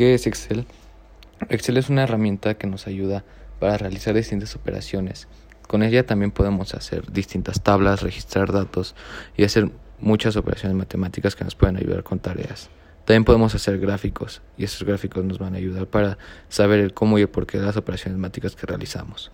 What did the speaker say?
¿Qué es Excel? Excel es una herramienta que nos ayuda para realizar distintas operaciones. Con ella también podemos hacer distintas tablas, registrar datos y hacer muchas operaciones matemáticas que nos pueden ayudar con tareas. También podemos hacer gráficos y esos gráficos nos van a ayudar para saber el cómo y el por qué de las operaciones matemáticas que realizamos.